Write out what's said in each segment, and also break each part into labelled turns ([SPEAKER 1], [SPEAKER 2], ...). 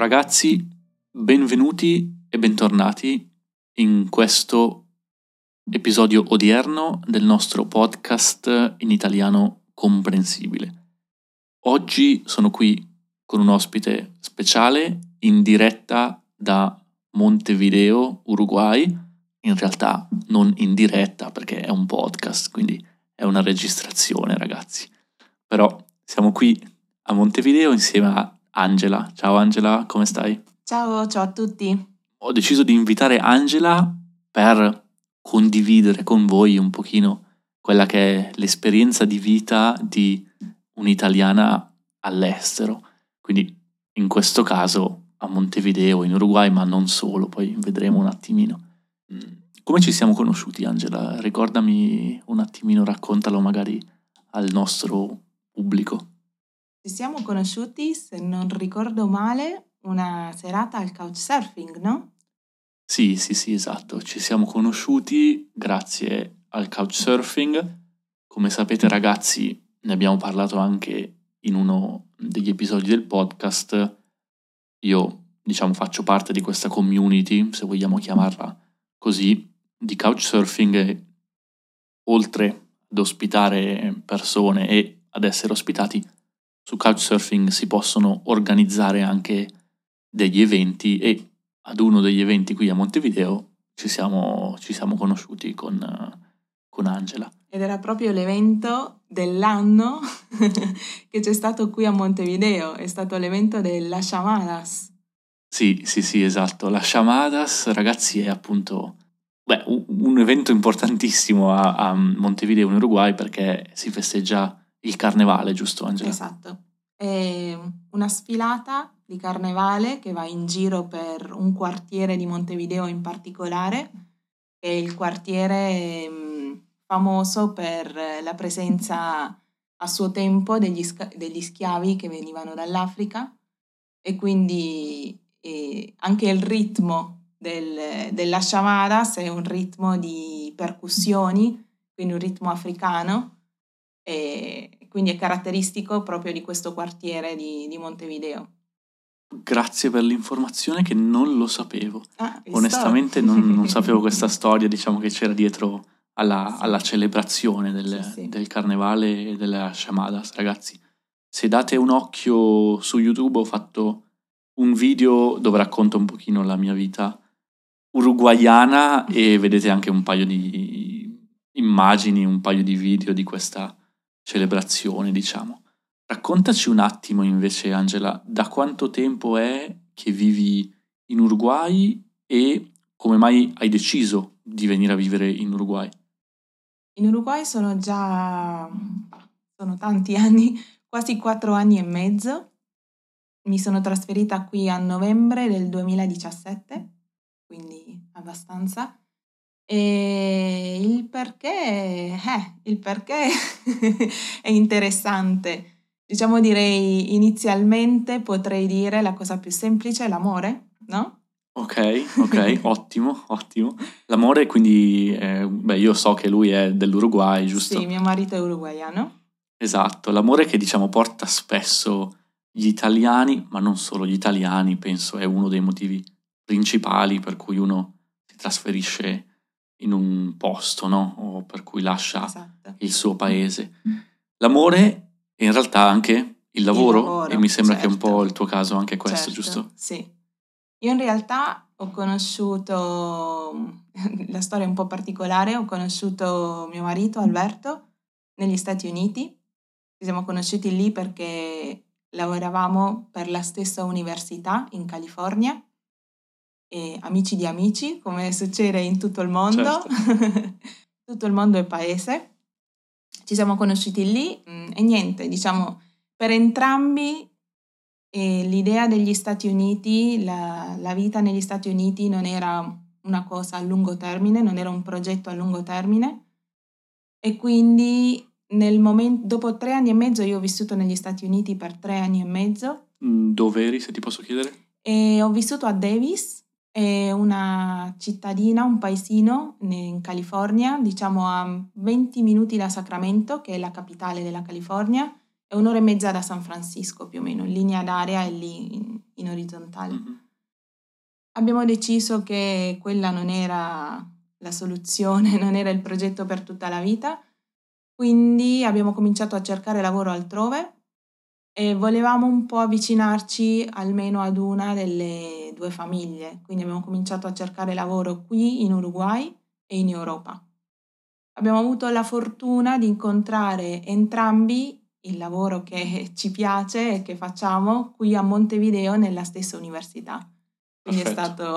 [SPEAKER 1] ragazzi, benvenuti e bentornati in questo episodio odierno del nostro podcast in italiano comprensibile. Oggi sono qui con un ospite speciale in diretta da Montevideo, Uruguay, in realtà non in diretta perché è un podcast, quindi è una registrazione ragazzi. Però siamo qui a Montevideo insieme a Angela. Ciao Angela, come stai?
[SPEAKER 2] Ciao, ciao a tutti.
[SPEAKER 1] Ho deciso di invitare Angela per condividere con voi un pochino quella che è l'esperienza di vita di un'italiana all'estero. Quindi in questo caso a Montevideo, in Uruguay, ma non solo, poi vedremo un attimino. Mm, come ci siamo conosciuti, Angela? Ricordami un attimino, raccontalo magari al nostro pubblico.
[SPEAKER 2] Ci siamo conosciuti, se non ricordo male, una serata al couchsurfing, no?
[SPEAKER 1] Sì, sì, sì, esatto. Ci siamo conosciuti grazie al couchsurfing. Come sapete, ragazzi, ne abbiamo parlato anche in uno degli episodi del podcast. Io, diciamo, faccio parte di questa community, se vogliamo chiamarla così, di couchsurfing e oltre ad ospitare persone e ad essere ospitati su Couchsurfing si possono organizzare anche degli eventi e ad uno degli eventi qui a Montevideo ci siamo, ci siamo conosciuti con, con Angela.
[SPEAKER 2] Ed era proprio l'evento dell'anno che c'è stato qui a Montevideo, è stato l'evento della Chamadas.
[SPEAKER 1] Sì, sì, sì, esatto. La Chamadas, ragazzi, è appunto beh, un, evento importantissimo a, a Montevideo in Uruguay perché si festeggia il carnevale, giusto Angela?
[SPEAKER 2] Esatto. È una sfilata di carnevale che va in giro per un quartiere di Montevideo in particolare, che è il quartiere mm, famoso per la presenza a suo tempo degli, degli schiavi che venivano dall'Africa e quindi eh, anche il ritmo del, della Shamadas è un ritmo di percussioni, quindi un ritmo africano e quindi è caratteristico proprio di questo quartiere di, di Montevideo.
[SPEAKER 1] Grazie per l'informazione che non lo sapevo. Ah, Onestamente non, non, sapevo questa storia, diciamo che c'era dietro alla, sì. alla celebrazione del, sì, sì. del, carnevale e della Shamadas, ragazzi. Se date un occhio su YouTube ho fatto un video dove racconto un pochino la mia vita uruguayana e vedete anche un paio di immagini, un paio di video di questa celebrazione, diciamo. Raccontaci un attimo invece, Angela, da quanto tempo è che vivi in Uruguay e come mai hai deciso di venire a vivere in Uruguay?
[SPEAKER 2] In Uruguay sono già sono tanti anni, quasi quattro anni e mezzo. Mi sono trasferita qui a novembre del 2017, quindi abbastanza. E il perché, eh, il perché è interessante. Diciamo direi inizialmente potrei dire la cosa più semplice è l'amore, no?
[SPEAKER 1] Ok, ok, ottimo, ottimo. L'amore quindi, eh, beh io so che lui è dell'Uruguay, giusto?
[SPEAKER 2] Sì, mio marito è uruguayano.
[SPEAKER 1] Esatto, l'amore che diciamo porta spesso gli italiani, ma non solo gli italiani, penso è uno dei motivi principali per cui uno si trasferisce in un posto, no? O per cui lascia esatto. il suo paese. L'amore e in realtà anche il lavoro, il lavoro e mi sembra certo. che è un po' certo. il tuo caso anche questo,
[SPEAKER 2] certo,
[SPEAKER 1] giusto?
[SPEAKER 2] Sì. Io in realtà ho conosciuto, la storia è un po' particolare, ho conosciuto mio marito Alberto negli Stati Uniti. Ci siamo conosciuti lì perché lavoravamo per la stessa università in California e amici di amici, come succede in tutto il mondo. Certo. tutto il mondo è paese. Ci siamo conosciuti lì mm, e niente, diciamo, per entrambi eh, l'idea degli Stati Uniti, la, la vita negli Stati Uniti non era una cosa a lungo termine, non era un progetto a lungo termine e quindi nel momento, dopo tre anni e mezzo io ho vissuto negli Stati Uniti per tre anni e mezzo.
[SPEAKER 1] Mm, dove eri, se ti posso chiedere?
[SPEAKER 2] E ho vissuto a Davis, è una cittadina, un paesino in California, diciamo a 20 minuti da Sacramento, che è la capitale della California, è un'ora e mezza da San Francisco più o meno, in linea d'aria e lì in, in orizzontale. Mm-hmm. Abbiamo deciso che quella non era la soluzione, non era il progetto per tutta la vita, quindi abbiamo cominciato a cercare lavoro altrove e volevamo un po' avvicinarci almeno ad una delle due famiglie, quindi abbiamo cominciato a cercare lavoro qui in Uruguay e in Europa. Abbiamo avuto la fortuna di incontrare entrambi il lavoro che ci piace e che facciamo qui a Montevideo nella stessa università. Quindi è stato,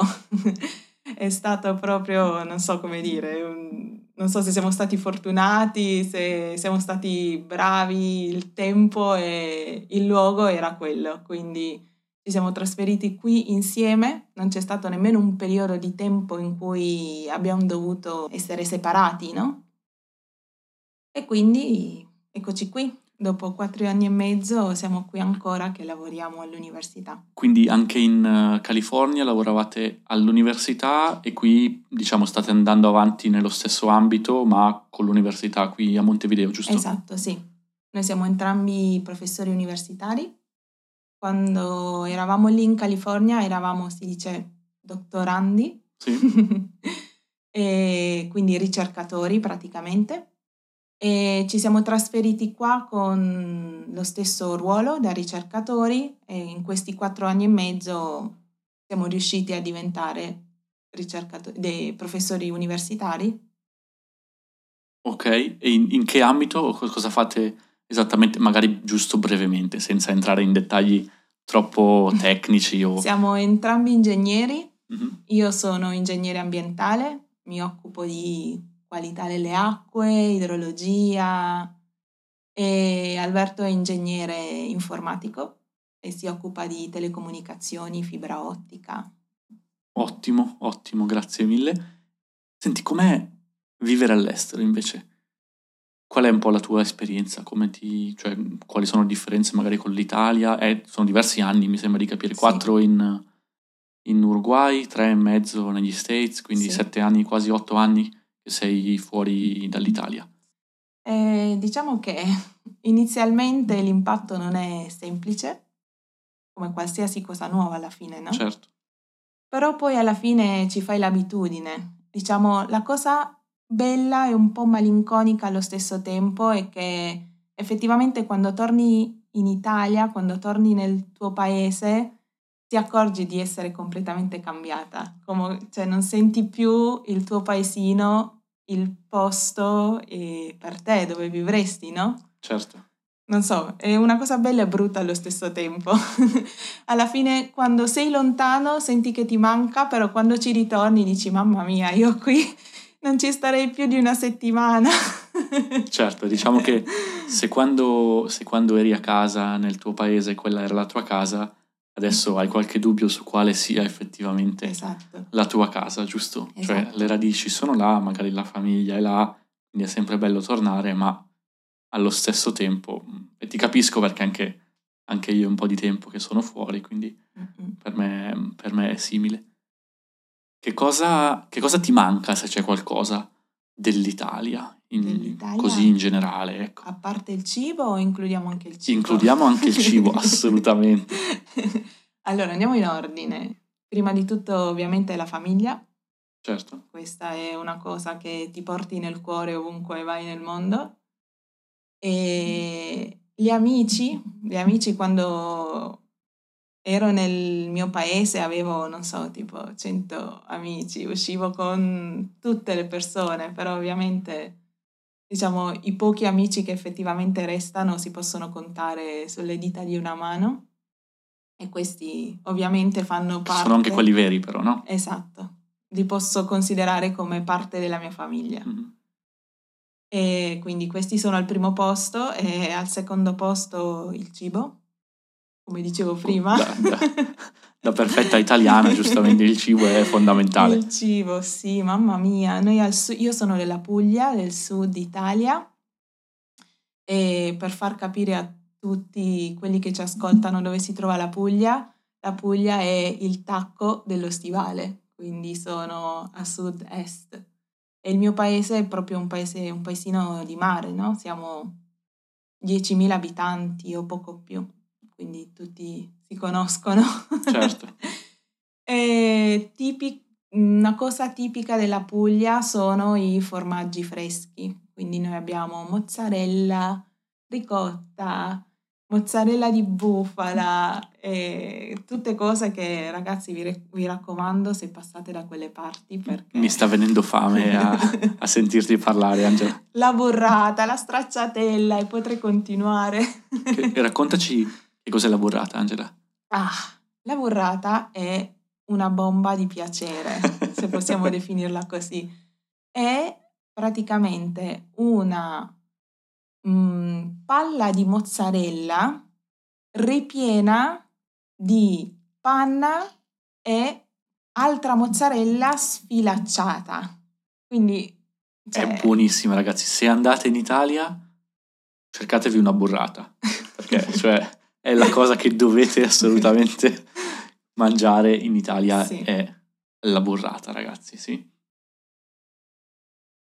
[SPEAKER 2] è stato, proprio, non so come dire, un, non so se siamo stati fortunati, se siamo stati bravi, il tempo e il luogo era quello. Quindi ci siamo trasferiti qui insieme, non c'è stato nemmeno un periodo di tempo in cui abbiamo dovuto essere separati, no? E quindi eccoci qui, dopo quattro anni e mezzo siamo qui ancora che lavoriamo all'università.
[SPEAKER 1] Quindi anche in eh, California lavoravate all'università e qui diciamo state andando avanti nello stesso ambito ma con l'università qui a Montevideo, giusto?
[SPEAKER 2] Esatto, sì. Noi siamo entrambi professori universitari. Quando eravamo lì in California eravamo, si dice, dottorandi. Sì. e quindi ricercatori praticamente e ci siamo trasferiti qua con lo stesso ruolo da ricercatori e in questi quattro anni e mezzo siamo riusciti a diventare dei professori universitari.
[SPEAKER 1] Ok, e in, in che ambito cosa fate esattamente, magari giusto brevemente, senza entrare in dettagli troppo tecnici? O...
[SPEAKER 2] Siamo entrambi ingegneri, mm-hmm. io sono ingegnere ambientale, mi occupo di qualità delle acque, idrologia e Alberto è ingegnere informatico e si occupa di telecomunicazioni, fibra ottica.
[SPEAKER 1] Ottimo, ottimo, grazie mille. Senti, com'è vivere all'estero invece? Qual è un po' la tua esperienza? Ti, cioè, quali sono le differenze magari con l'Italia? Eh, sono diversi anni, mi sembra di capire, quattro sì. in, in, Uruguay, tre e mezzo negli States, quindi sì. sette anni, quasi otto anni che sei fuori dall'Italia?
[SPEAKER 2] Eh, diciamo che inizialmente l'impatto non è semplice, come qualsiasi cosa nuova alla fine, no?
[SPEAKER 1] Certo.
[SPEAKER 2] Però poi alla fine ci fai l'abitudine. Diciamo, la cosa bella e un po' malinconica allo stesso tempo è che effettivamente quando torni in Italia, quando torni nel tuo paese, ti accorgi di essere completamente cambiata, come, cioè non senti più il tuo paesino, il posto per te dove vivresti, no?
[SPEAKER 1] Certo.
[SPEAKER 2] Non so, è una cosa bella e brutta allo stesso tempo. Alla fine, quando sei lontano, senti che ti manca, però quando ci ritorni dici, mamma mia, io qui non ci starei più di una settimana.
[SPEAKER 1] certo, diciamo che se quando, se quando eri a casa nel tuo paese quella era la tua casa, Adesso hai qualche dubbio su quale sia effettivamente
[SPEAKER 2] esatto.
[SPEAKER 1] la tua casa, giusto? Cioè,
[SPEAKER 2] esatto.
[SPEAKER 1] Cioè le radici sono là, magari la famiglia è là, quindi è sempre bello tornare, ma allo stesso tempo, e ti capisco perché anche, anche io un po' di tempo che sono fuori, quindi per me, per me, è simile. Che cosa, che cosa ti manca se c'è qualcosa dell'Italia in, così in generale. Ecco.
[SPEAKER 2] A parte il cibo includiamo anche il cibo?
[SPEAKER 1] Includiamo anche il cibo, assolutamente.
[SPEAKER 2] allora, andiamo in ordine. Prima di tutto ovviamente la famiglia.
[SPEAKER 1] Certo.
[SPEAKER 2] Questa è una cosa che ti porti nel cuore ovunque vai nel mondo. E gli amici, gli amici quando ero nel mio paese, avevo, non so, tipo 100 amici, uscivo con tutte le persone, però ovviamente diciamo, i pochi amici che effettivamente restano si possono contare sulle dita di una mano e questi ovviamente fanno parte...
[SPEAKER 1] Sono anche quelli veri però, no?
[SPEAKER 2] Esatto, li posso considerare come parte della mia famiglia. Mm-hmm. E quindi questi sono al primo posto e al secondo posto il cibo, come dicevo prima.
[SPEAKER 1] Da, da, da perfetta italiana, giustamente il cibo è fondamentale.
[SPEAKER 2] Il cibo, sì, mamma mia. Su- io sono della Puglia, del sud Italia, e per far capire a tutti quelli che ci ascoltano dove si trova la Puglia, la Puglia è il tacco dello stivale, quindi sono a sud-est. E il mio paese è proprio un, paese, un paesino di mare, no? Siamo 10.000 abitanti o poco più, quindi tutti si conoscono.
[SPEAKER 1] Certo.
[SPEAKER 2] tipi- una cosa tipica della Puglia sono i formaggi freschi, quindi noi abbiamo mozzarella, ricotta, mozzarella di bufala e tutte cose che ragazzi vi, vi, raccomando se passate da quelle parti perché...
[SPEAKER 1] Mi sta venendo fame a, a sentirti parlare Angela.
[SPEAKER 2] La burrata, la stracciatella e potrei continuare.
[SPEAKER 1] Che, raccontaci che cos'è la burrata Angela.
[SPEAKER 2] Ah, la burrata è una bomba di piacere, se possiamo definirla così. È praticamente una mh, palla di mozzarella ripiena di panna e altra mozzarella sfilacciata. Quindi
[SPEAKER 1] cioè... è buonissima, ragazzi. Se andate in Italia, cercatevi una burrata, perché cioè, è la cosa che dovete assolutamente mangiare in Italia sì. è la burrata, ragazzi, sì.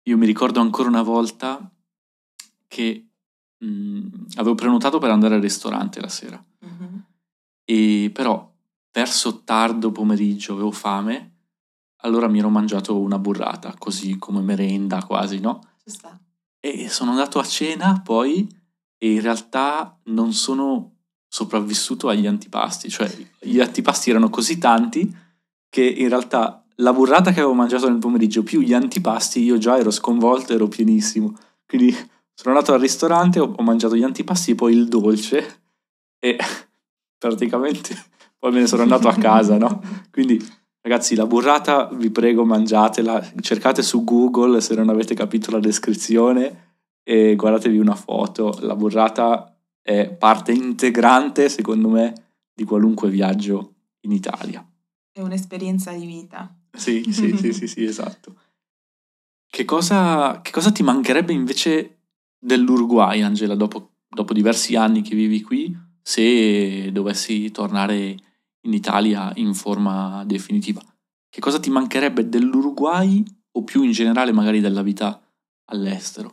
[SPEAKER 1] Io mi ricordo ancora una volta che mh, mm, avevo prenotato per andare al ristorante la sera. Mm-hmm. E però verso tardo pomeriggio avevo fame, allora mi ero mangiato una burrata, così come merenda quasi, no? E sono andato a cena poi e in realtà non sono sopravvissuto agli antipasti, cioè gli antipasti erano così tanti che in realtà la burrata che avevo mangiato nel pomeriggio più gli antipasti io già ero sconvolto, ero pienissimo. Quindi sono andato al ristorante, ho, ho mangiato gli antipasti e poi il dolce e praticamente poi me ne sono andato a casa, no? Quindi ragazzi, la burrata vi prego mangiatela, cercate su Google se non avete capito la descrizione e guardatevi una foto, la burrata è parte integrante, secondo me, di qualunque viaggio in Italia.
[SPEAKER 2] È un'esperienza di vita.
[SPEAKER 1] Sì, sì, sì, sì, sì, esatto. Che cosa, che cosa ti mancherebbe invece dell'Uruguay, Angela, dopo, dopo diversi anni che vivi qui, se dovessi tornare in Italia in forma definitiva. Che cosa ti mancherebbe dell'Uruguay o più in generale magari della vita all'estero?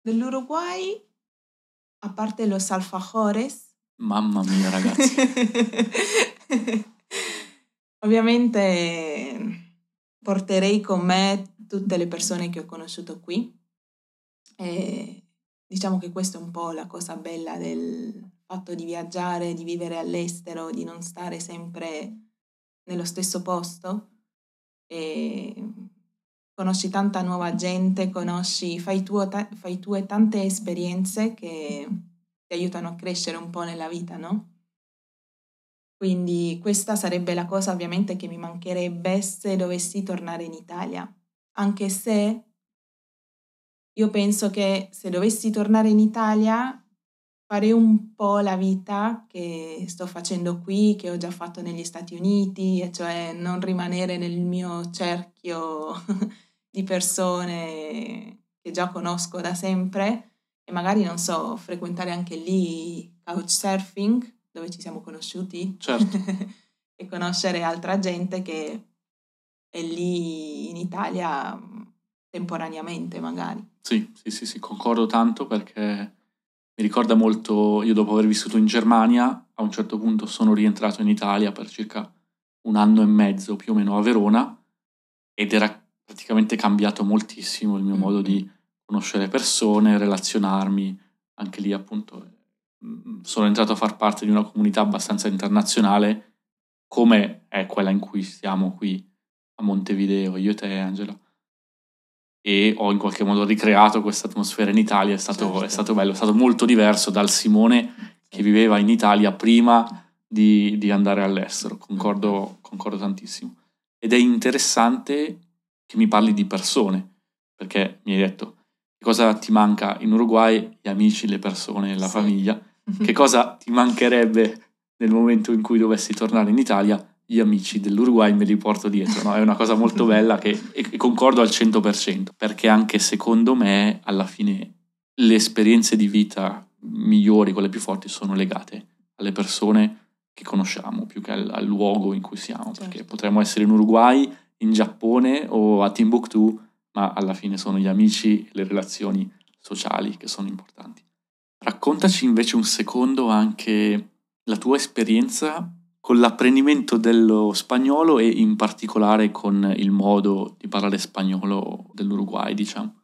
[SPEAKER 2] Dell'Uruguay, a parte los alfajores.
[SPEAKER 1] Mamma mia ragazzi.
[SPEAKER 2] Ovviamente porterei con me tutte le persone che ho conosciuto qui e diciamo che questa è un po' la cosa bella del fatto di viaggiare, di vivere all'estero, di non stare sempre nello stesso posto. E conosci tanta nuova gente, conosci, fai, tuo, fai tue tante esperienze che ti aiutano a crescere un po' nella vita, no? Quindi questa sarebbe la cosa ovviamente che mi mancherebbe se dovessi tornare in Italia, anche se io penso che se dovessi tornare in Italia farei un po' la vita che sto facendo qui, che ho già fatto negli Stati Uniti, e cioè non rimanere nel mio cerchio di persone che già conosco da sempre e magari, non so, frequentare anche lì couchsurfing, dove ci siamo conosciuti,
[SPEAKER 1] certo.
[SPEAKER 2] e conoscere altra gente che è lì in Italia temporaneamente magari.
[SPEAKER 1] Sì, sì, sì, sì, concordo tanto perché mi ricorda molto, io dopo aver vissuto in Germania, a un certo punto sono rientrato in Italia per circa un anno e mezzo più o meno a Verona ed era praticamente cambiato moltissimo il mio modo di mm-hmm. conoscere persone, relazionarmi, anche lì appunto mm, sono entrato a far parte di una comunità abbastanza internazionale come è quella in cui stiamo qui a Montevideo, io e te Angela e ho in qualche modo ricreato questa atmosfera in Italia, è stato, certo. è stato bello, è stato molto diverso dal Simone che viveva in Italia prima di, di andare all'estero, concordo, concordo tantissimo. Ed è interessante che mi parli di persone, perché mi hai detto che cosa ti manca in Uruguay, gli amici, le persone, la sì. famiglia, che cosa ti mancherebbe nel momento in cui dovessi tornare in Italia, gli amici dell'Uruguay me li porto dietro, no? è una cosa molto bella che, e concordo al 100%, perché anche secondo me alla fine le esperienze di vita migliori, quelle più forti, sono legate alle persone che conosciamo più che al, al luogo in cui siamo, certo. perché potremmo essere in Uruguay, in Giappone o a Timbuktu, ma alla fine sono gli amici, le relazioni sociali che sono importanti. Raccontaci invece un secondo anche la tua esperienza con l'apprendimento dello spagnolo e in particolare con il modo di parlare spagnolo dell'Uruguay, diciamo.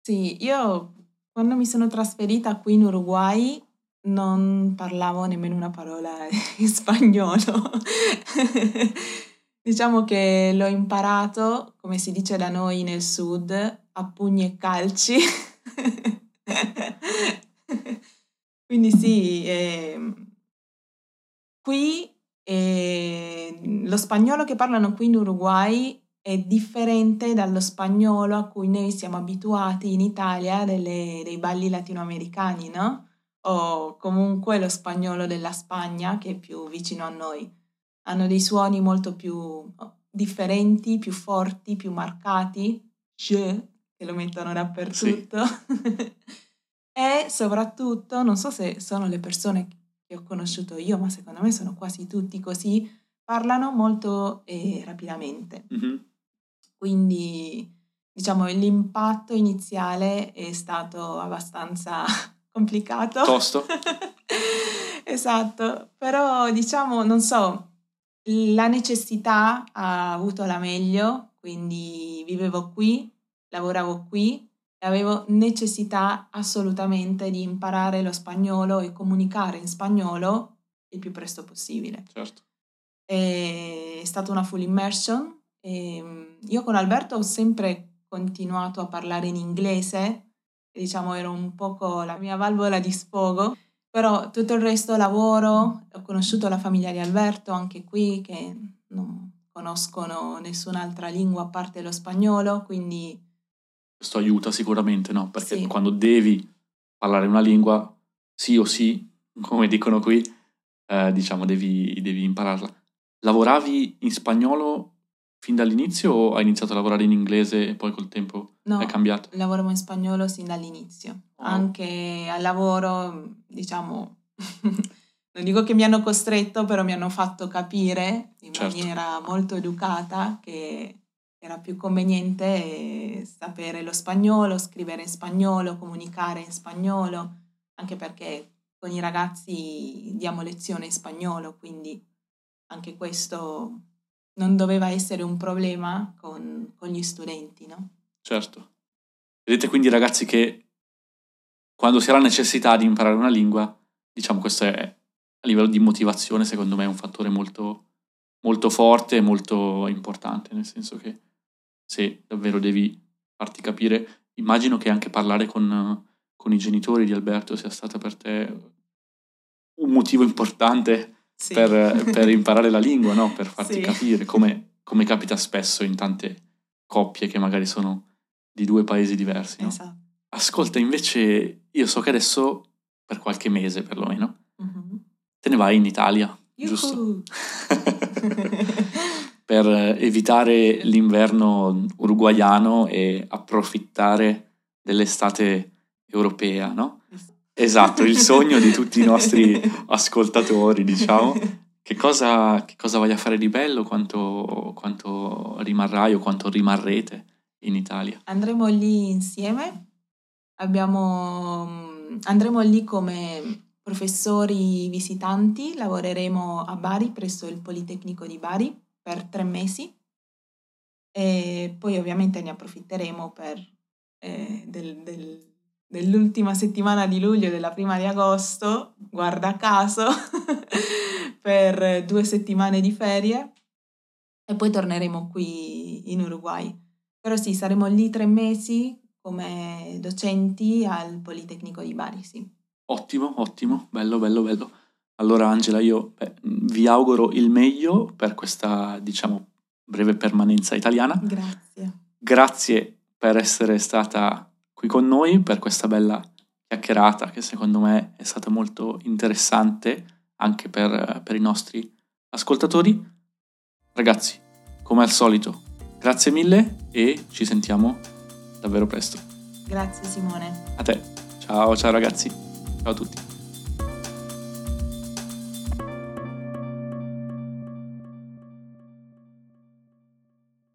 [SPEAKER 2] Sì, io quando mi sono trasferita qui in Uruguay non parlavo nemmeno una parola in spagnolo. Diciamo che l'ho imparato, come si dice da noi nel sud, a pugni e calci. Quindi sì, eh, qui eh, lo spagnolo che parlano qui in Uruguay è differente dallo spagnolo a cui noi siamo abituati in Italia delle, dei balli latinoamericani, no? O comunque lo spagnolo della Spagna che è più vicino a noi. Hanno dei suoni molto più oh, differenti, più forti, più marcati, che lo mettono dappertutto. Sì. e soprattutto, non so se sono le persone che ho conosciuto io, ma secondo me sono quasi tutti così, parlano molto eh, rapidamente. Mm-hmm. Quindi diciamo l'impatto iniziale è stato abbastanza complicato.
[SPEAKER 1] Tosto.
[SPEAKER 2] esatto, però diciamo, non so, la necessità ha avuto la meglio, quindi vivevo qui, lavoravo qui e avevo necessità assolutamente di imparare lo spagnolo e comunicare in spagnolo il più presto possibile.
[SPEAKER 1] Certo.
[SPEAKER 2] È stata una full immersion. E io con Alberto ho sempre continuato a parlare in inglese, diciamo era un po' la mia valvola di sfogo, però tutto il resto lavoro, ho conosciuto la famiglia di Alberto anche qui che non conoscono nessun'altra lingua a parte lo spagnolo, quindi
[SPEAKER 1] questo aiuta sicuramente, no? Perché sì. quando devi parlare una lingua, sì o sì, come dicono qui, eh, diciamo, devi, devi impararla. Lavoravi in spagnolo fin dall'inizio o hai iniziato a lavorare in inglese e poi col tempo no, è cambiato?
[SPEAKER 2] lavoravo in spagnolo sin dall'inizio. Oh. Anche al lavoro, diciamo, non dico che mi hanno costretto, però mi hanno fatto capire in certo. maniera molto educata che era più conveniente sapere lo spagnolo, scrivere in spagnolo, comunicare in spagnolo, anche perché con i ragazzi diamo lezione in spagnolo, quindi anche questo non doveva essere un problema con, con gli studenti, no?
[SPEAKER 1] Certo. Vedete quindi ragazzi che quando si ha la necessità di imparare una lingua, diciamo questo è a livello di motivazione secondo me è un fattore molto, molto forte e molto importante, nel senso che se davvero devi farti capire, immagino che anche parlare con, con i genitori di Alberto sia stata per te un motivo importante sì. per, per, imparare la lingua, no? per farti sì. capire, come, come, capita spesso in tante coppie che magari sono di due paesi diversi. No? Esatto. Ascolta, invece, io so che adesso, per qualche mese perlomeno, mm-hmm. te ne vai in Italia, Yuhu. giusto? per evitare l'inverno uruguaiano e approfittare dell'estate europea, no? Esatto, il sogno di tutti i nostri ascoltatori, diciamo. Che cosa, che cosa vai a fare di bello? Quanto, quanto rimarrai o quanto rimarrete in Italia?
[SPEAKER 2] Andremo lì insieme. Abbiamo, andremo lì come professori visitanti, lavoreremo a Bari, presso il Politecnico di Bari per tre mesi e poi ovviamente ne approfitteremo per, eh, del, del, dell'ultima settimana di luglio e della prima di agosto, guarda caso, per due settimane di ferie e poi torneremo qui in Uruguay. Però sì, saremo lì tre mesi come docenti al Politecnico di Bari, sì.
[SPEAKER 1] Ottimo, ottimo, bello, bello, bello. Allora Angela, io beh, vi auguro il meglio per questa, diciamo, breve permanenza italiana.
[SPEAKER 2] Grazie.
[SPEAKER 1] Grazie per essere stata qui con noi, per questa bella chiacchierata che secondo me è stata molto interessante anche per, per i nostri ascoltatori. Ragazzi, come al solito, grazie mille e ci sentiamo davvero presto.
[SPEAKER 2] Grazie Simone.
[SPEAKER 1] A te. Ciao, ciao ragazzi. Ciao a tutti.